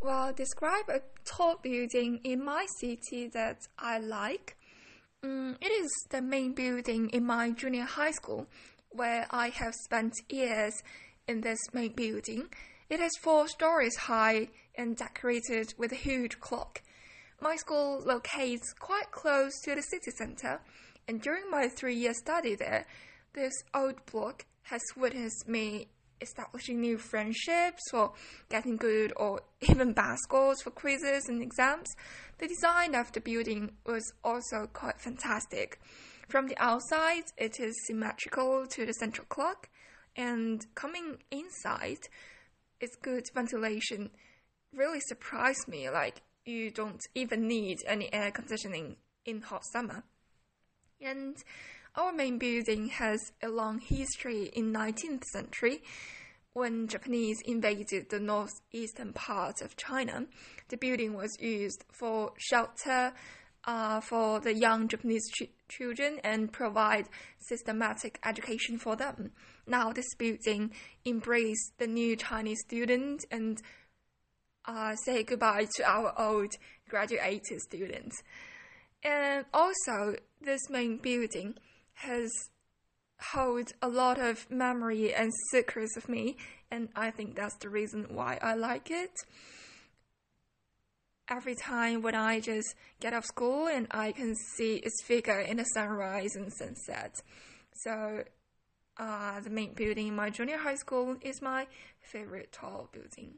Well, describe a tall building in my city that I like. Mm, it is the main building in my junior high school, where I have spent years in this main building. It is four stories high and decorated with a huge clock. My school locates quite close to the city center, and during my three year study there, this old block has witnessed me establishing new friendships or getting good or even bad scores for quizzes and exams. The design of the building was also quite fantastic. From the outside, it is symmetrical to the central clock, and coming inside, its good ventilation really surprised me. Like, you don't even need any air conditioning in hot summer. And our main building has a long history in 19th century. When Japanese invaded the northeastern part of China, the building was used for shelter uh, for the young Japanese ch- children and provide systematic education for them. Now this building embrace the new Chinese students and uh, say goodbye to our old graduated students. And also, this main building has hold a lot of memory and secrets of me, and I think that's the reason why I like it. Every time when I just get off school and I can see its figure in the sunrise and sunset. So, uh, the main building in my junior high school is my favorite tall building.